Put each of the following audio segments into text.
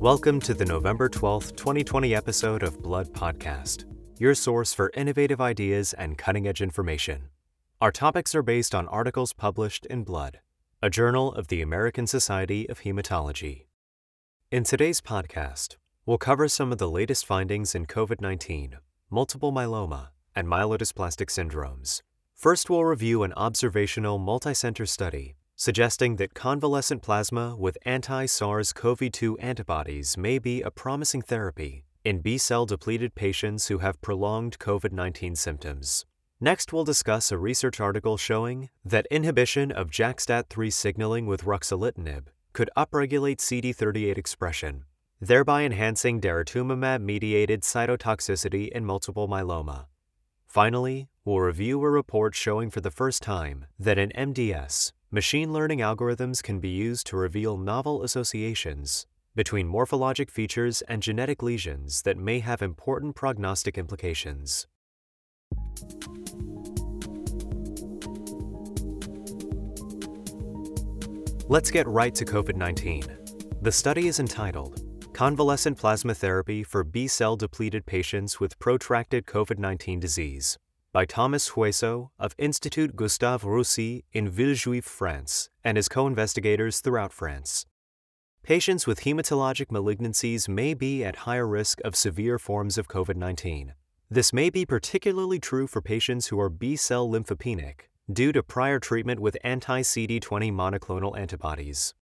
Welcome to the November 12th, 2020 episode of Blood Podcast, your source for innovative ideas and cutting edge information. Our topics are based on articles published in Blood, a journal of the American Society of Hematology. In today's podcast, we'll cover some of the latest findings in COVID 19, multiple myeloma, and myelodysplastic syndromes. First, we'll review an observational multicenter study suggesting that convalescent plasma with anti SARS CoV 2 antibodies may be a promising therapy in B cell depleted patients who have prolonged COVID 19 symptoms. Next, we'll discuss a research article showing that inhibition of JAK-STAT3 signaling with ruxolitinib could upregulate CD38 expression, thereby enhancing daratumumab mediated cytotoxicity in multiple myeloma. Finally, we'll review a report showing for the first time that in MDS, Machine learning algorithms can be used to reveal novel associations between morphologic features and genetic lesions that may have important prognostic implications. Let's get right to COVID 19. The study is entitled Convalescent Plasma Therapy for B cell depleted patients with protracted COVID 19 disease by Thomas Hueso of Institut Gustave Roussy in Villejuif, France, and his co investigators throughout France. Patients with hematologic malignancies may be at higher risk of severe forms of COVID 19. This may be particularly true for patients who are B cell lymphopenic due to prior treatment with anti CD20 monoclonal antibodies.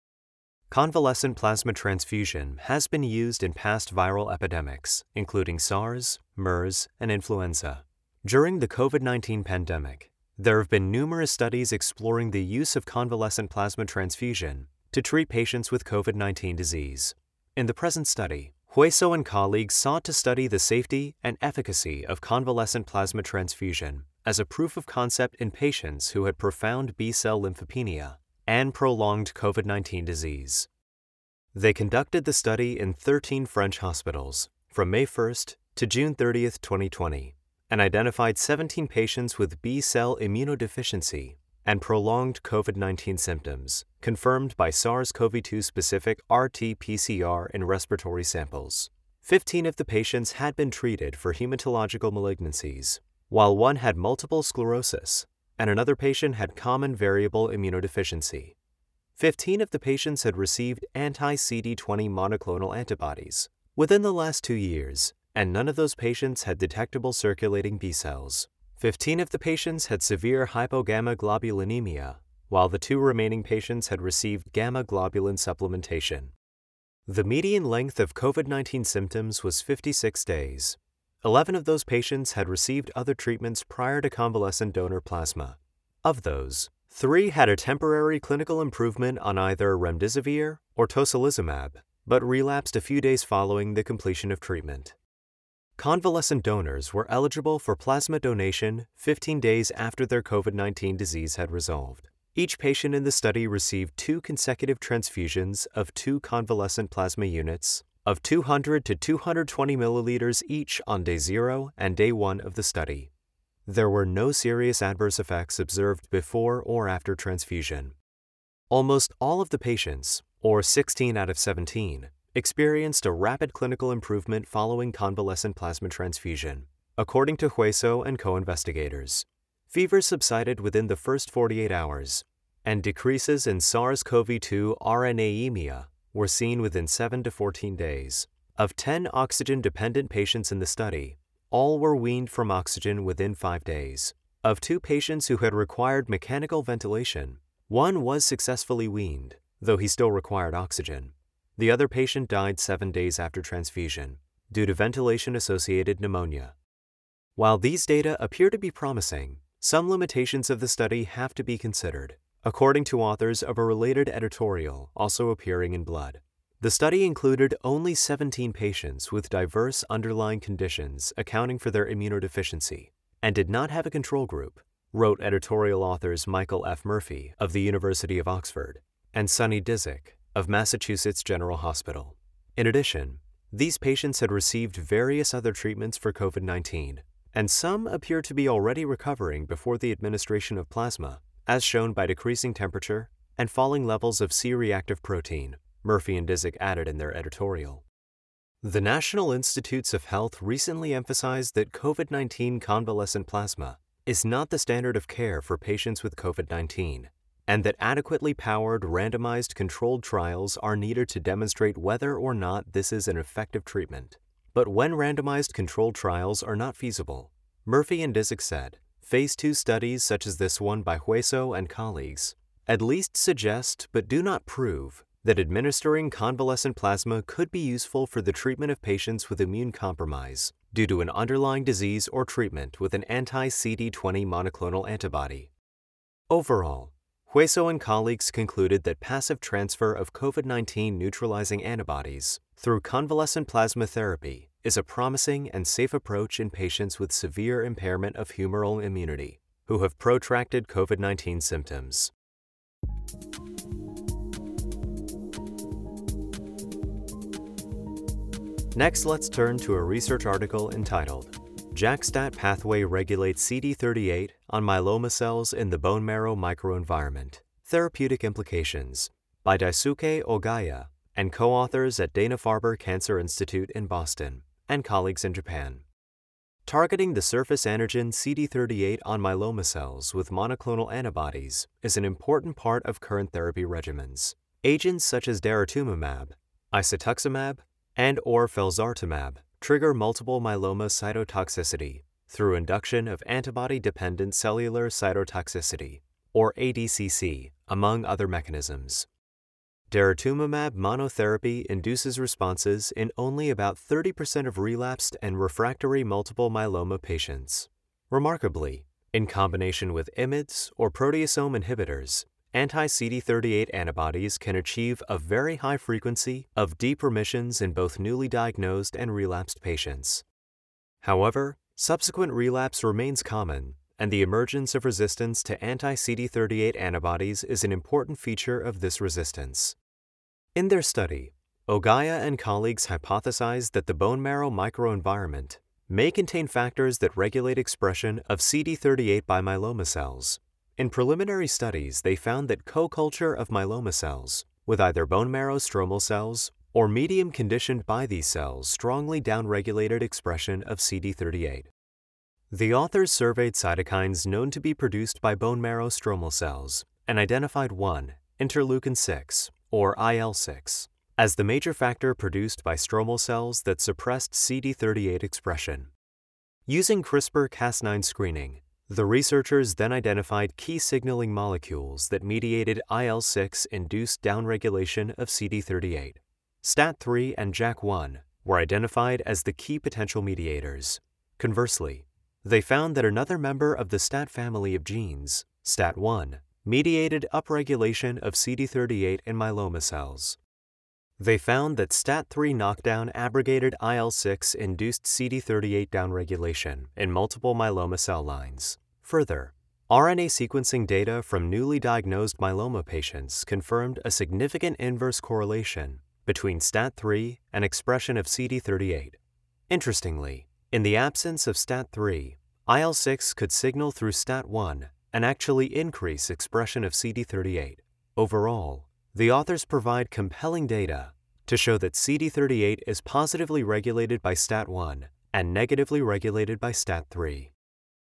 Convalescent plasma transfusion has been used in past viral epidemics, including SARS, MERS, and influenza. During the COVID 19 pandemic, there have been numerous studies exploring the use of convalescent plasma transfusion to treat patients with COVID 19 disease. In the present study, Hueso and colleagues sought to study the safety and efficacy of convalescent plasma transfusion as a proof of concept in patients who had profound B cell lymphopenia and prolonged COVID 19 disease. They conducted the study in 13 French hospitals from May 1st to June 30th, 2020 and identified 17 patients with B cell immunodeficiency and prolonged COVID 19 symptoms, confirmed by SARS CoV 2 specific RT PCR in respiratory samples. 15 of the patients had been treated for hematological malignancies, while one had multiple sclerosis and another patient had common variable immunodeficiency. 15 of the patients had received anti CD20 monoclonal antibodies. Within the last two years, and none of those patients had detectable circulating B cells. 15 of the patients had severe hypogammaglobulinemia, while the two remaining patients had received gamma globulin supplementation. The median length of COVID 19 symptoms was 56 days. 11 of those patients had received other treatments prior to convalescent donor plasma. Of those, three had a temporary clinical improvement on either remdesivir or tocilizumab, but relapsed a few days following the completion of treatment. Convalescent donors were eligible for plasma donation 15 days after their COVID 19 disease had resolved. Each patient in the study received two consecutive transfusions of two convalescent plasma units of 200 to 220 milliliters each on day 0 and day 1 of the study. There were no serious adverse effects observed before or after transfusion. Almost all of the patients, or 16 out of 17, experienced a rapid clinical improvement following convalescent plasma transfusion, according to Hueso and co investigators. Fever subsided within the first 48 hours, and decreases in SARS CoV 2 RNAemia were seen within 7 to 14 days. Of 10 oxygen dependent patients in the study, all were weaned from oxygen within five days. Of two patients who had required mechanical ventilation, one was successfully weaned, though he still required oxygen. The other patient died seven days after transfusion due to ventilation associated pneumonia. While these data appear to be promising, some limitations of the study have to be considered, according to authors of a related editorial also appearing in Blood. The study included only 17 patients with diverse underlying conditions accounting for their immunodeficiency and did not have a control group, wrote editorial authors Michael F. Murphy of the University of Oxford and Sunny Dzik of Massachusetts General Hospital. In addition, these patients had received various other treatments for COVID 19, and some appear to be already recovering before the administration of plasma, as shown by decreasing temperature and falling levels of C reactive protein, Murphy and Dzik added in their editorial. The National Institutes of Health recently emphasized that COVID 19 convalescent plasma is not the standard of care for patients with COVID 19, and that adequately powered randomized controlled trials are needed to demonstrate whether or not this is an effective treatment. But when randomized controlled trials are not feasible, Murphy and Dzik said, phase 2 studies such as this one by Hueso and colleagues at least suggest but do not prove that administering convalescent plasma could be useful for the treatment of patients with immune compromise due to an underlying disease or treatment with an anti CD20 monoclonal antibody. Overall, Hueso and colleagues concluded that passive transfer of COVID 19 neutralizing antibodies through convalescent plasma therapy is a promising and safe approach in patients with severe impairment of humoral immunity who have protracted COVID 19 symptoms. Next, let's turn to a research article entitled JAK-STAT Pathway Regulates CD38 on Myeloma Cells in the Bone Marrow Microenvironment Therapeutic Implications by Daisuke Ogiya and co authors at Dana Farber Cancer Institute in Boston and colleagues in Japan. Targeting the surface antigen CD38 on myeloma cells with monoclonal antibodies is an important part of current therapy regimens. Agents such as daratumumab, isatuximab, and or felzartamab trigger multiple myeloma cytotoxicity through induction of antibody-dependent cellular cytotoxicity, or ADCC, among other mechanisms. Daratumumab monotherapy induces responses in only about 30% of relapsed and refractory multiple myeloma patients. Remarkably, in combination with IMiDs or proteasome inhibitors, anti-CD38 antibodies can achieve a very high frequency of deep remissions in both newly diagnosed and relapsed patients. However, subsequent relapse remains common, and the emergence of resistance to anti-CD38 antibodies is an important feature of this resistance. In their study, Ogiya and colleagues hypothesized that the bone marrow microenvironment may contain factors that regulate expression of CD38 by myeloma cells, in preliminary studies, they found that co-culture of myeloma cells with either bone marrow stromal cells or medium conditioned by these cells strongly downregulated expression of CD38. The authors surveyed cytokines known to be produced by bone marrow stromal cells and identified one, interleukin 6, or IL 6, as the major factor produced by stromal cells that suppressed CD38 expression. Using CRISPR Cas9 screening, the researchers then identified key signaling molecules that mediated IL 6 induced downregulation of CD38. STAT3 and JAK1 were identified as the key potential mediators. Conversely, they found that another member of the STAT family of genes, STAT1, mediated upregulation of CD38 in myeloma cells. They found that STAT3 knockdown abrogated IL 6 induced CD38 downregulation in multiple myeloma cell lines. Further, RNA sequencing data from newly diagnosed myeloma patients confirmed a significant inverse correlation between STAT3 and expression of CD38. Interestingly, in the absence of STAT3, IL 6 could signal through STAT1 and actually increase expression of CD38. Overall, the authors provide compelling data to show that CD38 is positively regulated by STAT1 and negatively regulated by STAT3.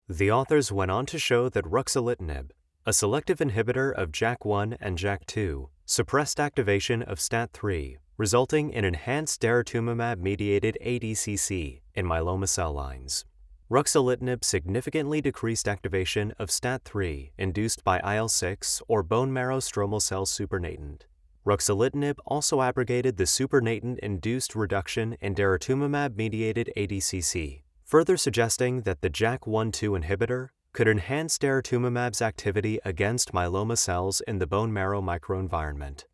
The authors went on to show that ruxolitinib, a selective inhibitor of JAK1 and JAK2, suppressed activation of STAT3, resulting in enhanced daratumumab mediated ADCC in myeloma cell lines. Ruxolitinib significantly decreased activation of STAT3 induced by IL 6 or bone marrow stromal cell supernatant. Ruxolitinib also abrogated the supernatant induced reduction in daratumumab mediated ADCC, further suggesting that the JAK1 2 inhibitor could enhance daratumumab's activity against myeloma cells in the bone marrow microenvironment.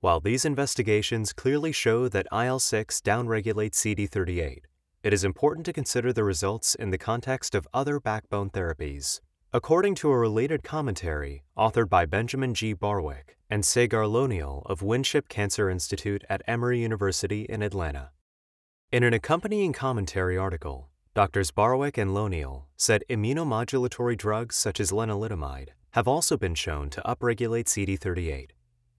While these investigations clearly show that IL 6 downregulates CD38, it is important to consider the results in the context of other backbone therapies. According to a related commentary authored by Benjamin G. Barwick and Sagar Lonial of Winship Cancer Institute at Emory University in Atlanta. In an accompanying commentary article, Drs. Barwick and Lonial said immunomodulatory drugs such as lenalidomide have also been shown to upregulate CD38.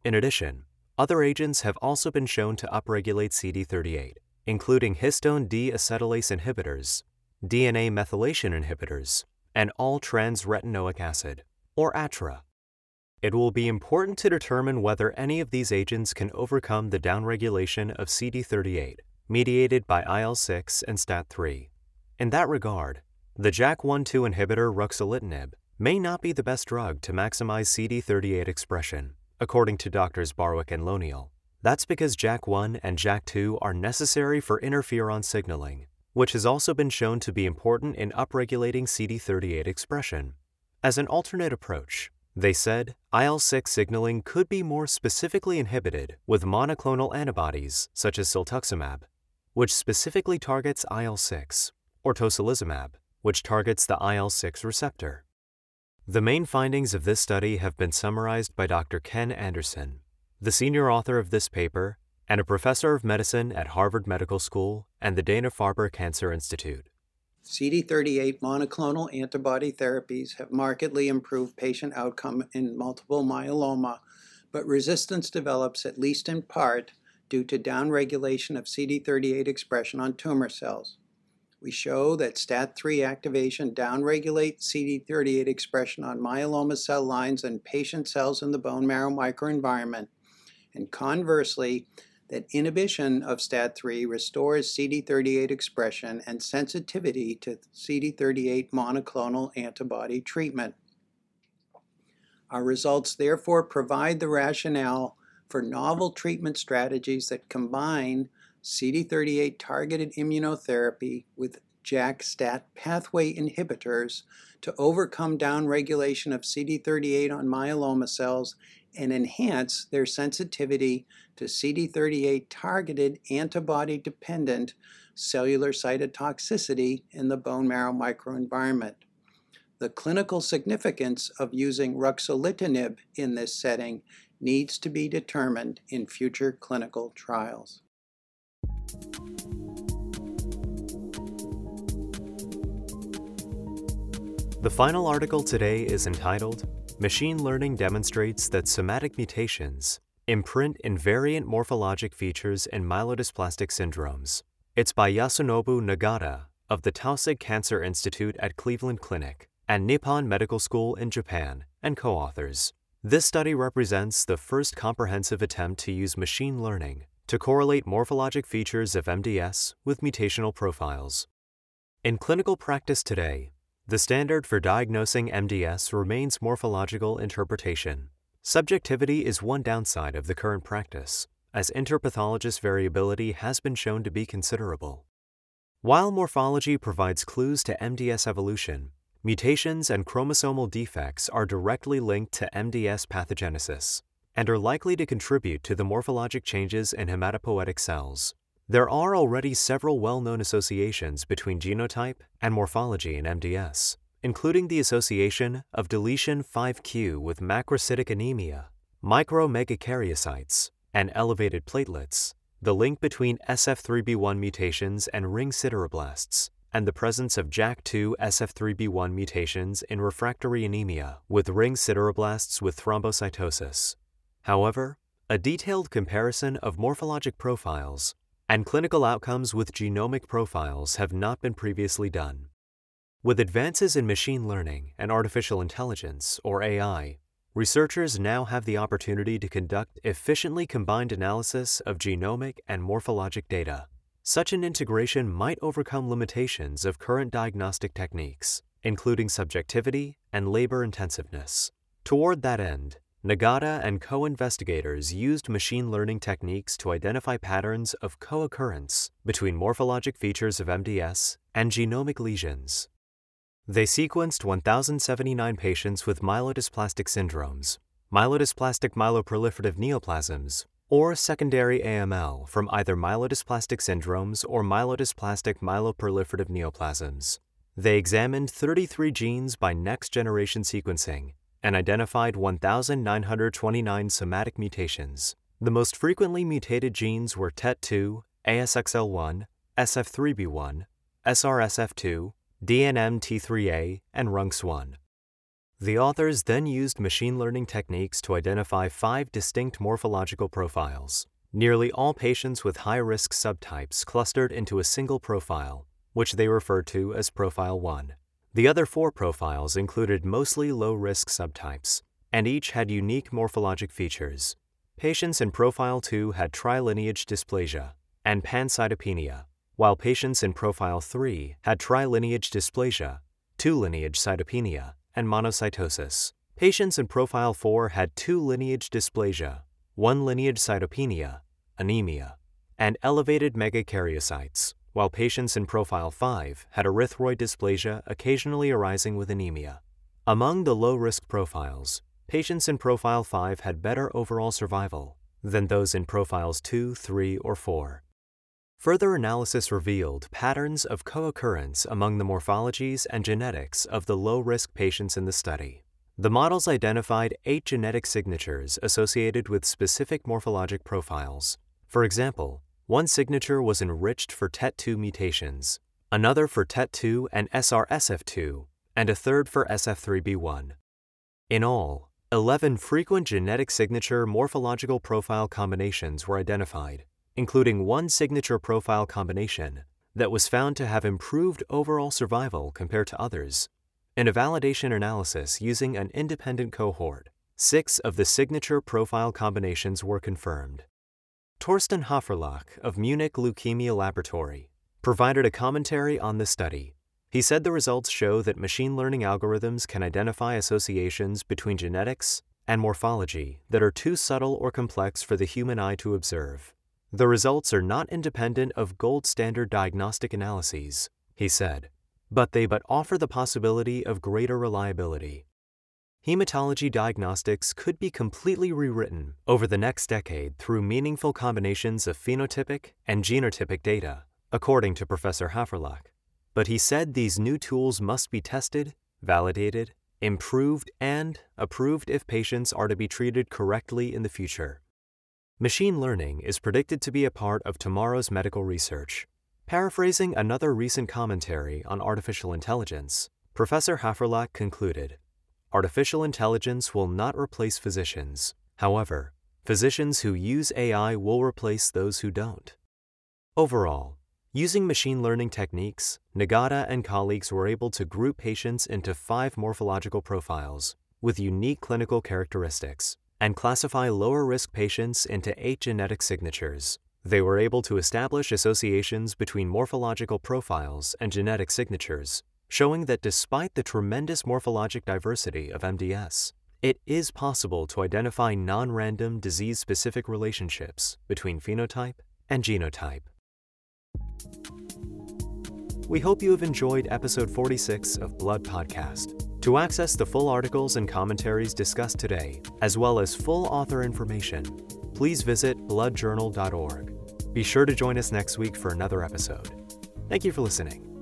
In addition, other agents have also been shown to upregulate CD38. Including histone deacetylase inhibitors, DNA methylation inhibitors, and all trans retinoic acid, or ATRA. It will be important to determine whether any of these agents can overcome the downregulation of CD38, mediated by IL 6 and STAT3. In that regard, the JAK1 2 inhibitor ruxolitinib may not be the best drug to maximize CD38 expression, according to doctors Barwick and Lonial. That's because JAK1 and JAK2 are necessary for interferon signaling, which has also been shown to be important in upregulating CD38 expression. As an alternate approach, they said IL 6 signaling could be more specifically inhibited with monoclonal antibodies such as siltuximab, which specifically targets IL 6, or tocilizumab, which targets the IL 6 receptor. The main findings of this study have been summarized by Dr. Ken Anderson, the senior author of this paper and a professor of medicine at Harvard Medical School and the Dana Farber Cancer Institute. CD38 monoclonal antibody therapies have markedly improved patient outcome in multiple myeloma, but resistance develops at least in part due to downregulation of CD38 expression on tumor cells. We show that STAT3 activation downregulates CD38 expression on myeloma cell lines and patient cells in the bone marrow microenvironment. And conversely, that inhibition of STAT3 restores CD38 expression and sensitivity to CD38 monoclonal antibody treatment. Our results therefore provide the rationale for novel treatment strategies that combine CD38 targeted immunotherapy with JAK-STAT pathway inhibitors to overcome downregulation of CD38 on myeloma cells and enhance their sensitivity to CD38 targeted antibody dependent cellular cytotoxicity in the bone marrow microenvironment. The clinical significance of using ruxolitinib in this setting needs to be determined in future clinical trials. The final article today is entitled Machine Learning Demonstrates that Somatic Mutations Imprint Invariant Morphologic Features in Myelodysplastic Syndromes. It's by Yasunobu Nagata of the Taussig Cancer Institute at Cleveland Clinic and Nippon Medical School in Japan and co authors. This study represents the first comprehensive attempt to use machine learning to correlate morphologic features of MDS with mutational profiles. In clinical practice today, the standard for diagnosing MDS remains morphological interpretation. Subjectivity is one downside of the current practice, as interpathologist variability has been shown to be considerable. While morphology provides clues to MDS evolution, mutations and chromosomal defects are directly linked to MDS pathogenesis and are likely to contribute to the morphologic changes in hematopoietic cells. There are already several well known associations between genotype and morphology in MDS, including the association of deletion 5q with macrocytic anemia, micromegakaryocytes, and elevated platelets, the link between SF3B1 mutations and ring sideroblasts, and the presence of JAK2 SF3B1 mutations in refractory anemia with ring sideroblasts with thrombocytosis. However, a detailed comparison of morphologic profiles and clinical outcomes with genomic profiles have not been previously done. With advances in machine learning and artificial intelligence, or AI, researchers now have the opportunity to conduct efficiently combined analysis of genomic and morphologic data. Such an integration might overcome limitations of current diagnostic techniques, including subjectivity and labor intensiveness. Toward that end, Nagata and co investigators used machine learning techniques to identify patterns of co occurrence between morphologic features of MDS and genomic lesions. They sequenced 1,079 patients with myelodysplastic syndromes, myelodysplastic myeloproliferative neoplasms, or secondary AML from either myelodysplastic syndromes or myelodysplastic myeloproliferative neoplasms. They examined 33 genes by next generation sequencing and identified 1,929 somatic mutations. The most frequently mutated genes were TET2, ASXL1, SF3B1, SRSF2, DNMT3A, and RUNX1. The authors then used machine learning techniques to identify five distinct morphological profiles Nearly all patients with high risk subtypes clustered into a single profile, which they referred to as Profile 1. The other four profiles included mostly low risk subtypes, and each had unique morphologic features. Patients in Profile 2 had trilineage dysplasia and pancytopenia, while patients in Profile 3 had trilineage dysplasia, two lineage cytopenia, and monocytosis. Patients in Profile 4 had two lineage dysplasia, one lineage cytopenia, anemia, and elevated megakaryocytes, while patients in Profile 5 had erythroid dysplasia occasionally arising with anemia. Among the low risk profiles, patients in Profile 5 had better overall survival than those in Profiles 2, 3, or 4. Further analysis revealed patterns of co occurrence among the morphologies and genetics of the low risk patients in the study. The models identified eight genetic signatures associated with specific morphologic profiles. For example, one signature was enriched for TET2 mutations, another for TET2 and SRSF2, and a third for SF3B1. In all, 11 frequent genetic signature morphological profile combinations were identified, including one signature profile combination that was found to have improved overall survival compared to others. In a validation analysis using an independent cohort, six of the signature profile combinations were confirmed. Torsten Haferlach of Munich Leukemia Laboratory provided a commentary on the study. He said the results show that machine learning algorithms can identify associations between genetics and morphology that are too subtle or complex for the human eye to observe. The results are not independent of gold standard diagnostic analyses, he said, but they but offer the possibility of greater reliability. Hematology diagnostics could be completely rewritten over the next decade through meaningful combinations of phenotypic and genotypic data, according to Professor Haferlach. But he said these new tools must be tested, validated, improved, and approved if patients are to be treated correctly in the future. Machine learning is predicted to be a part of tomorrow's medical research. Paraphrasing another recent commentary on artificial intelligence, Professor Haferlach concluded Artificial intelligence will not replace physicians. However, physicians who use AI will replace those who don't. Overall, using machine learning techniques, Nagata and colleagues were able to group patients into five morphological profiles with unique clinical characteristics and classify lower risk patients into eight genetic signatures. They were able to establish associations between morphological profiles and genetic signatures, showing that despite the tremendous morphologic diversity of MDS, it is possible to identify non random disease specific relationships between phenotype and genotype. We hope you have enjoyed episode 46 of Blood Podcast. To access the full articles and commentaries discussed today, as well as full author information, please visit bloodjournal.org. Be sure to join us next week for another episode. Thank you for listening.